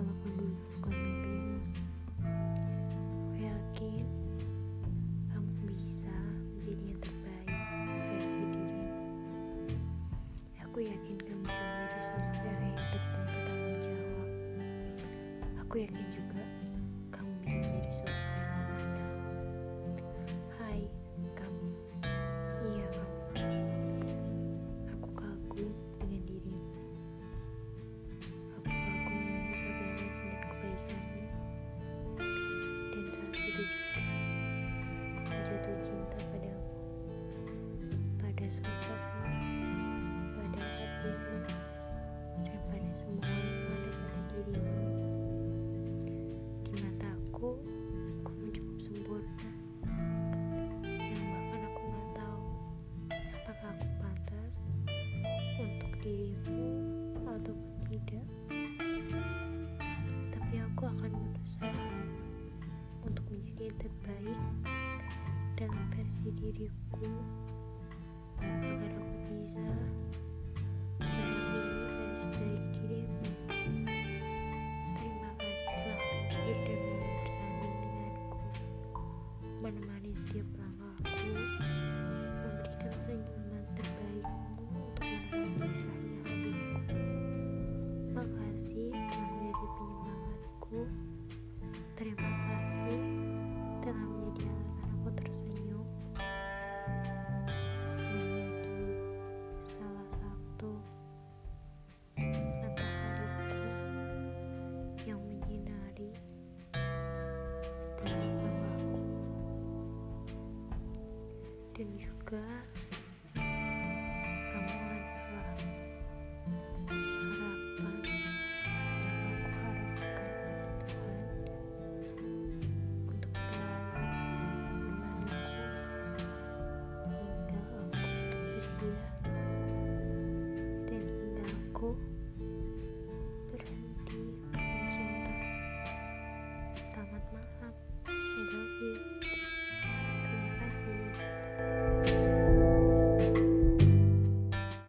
walaupun dulu bukan mimpimu. Aku yakin kamu bisa menjadi yang terbaik versi dirimu. Aku yakin kamu bisa menjadi sosok yang hebat dan bertanggung jawab. Aku yakin juga dirimu ataupun tidak. Tapi aku akan berusaha untuk menjadi yang terbaik dalam versi diriku agar aku bisa menemani versi baik dirimu. Terima kasih telah hadir dan mau denganku, menemani setiap dan juga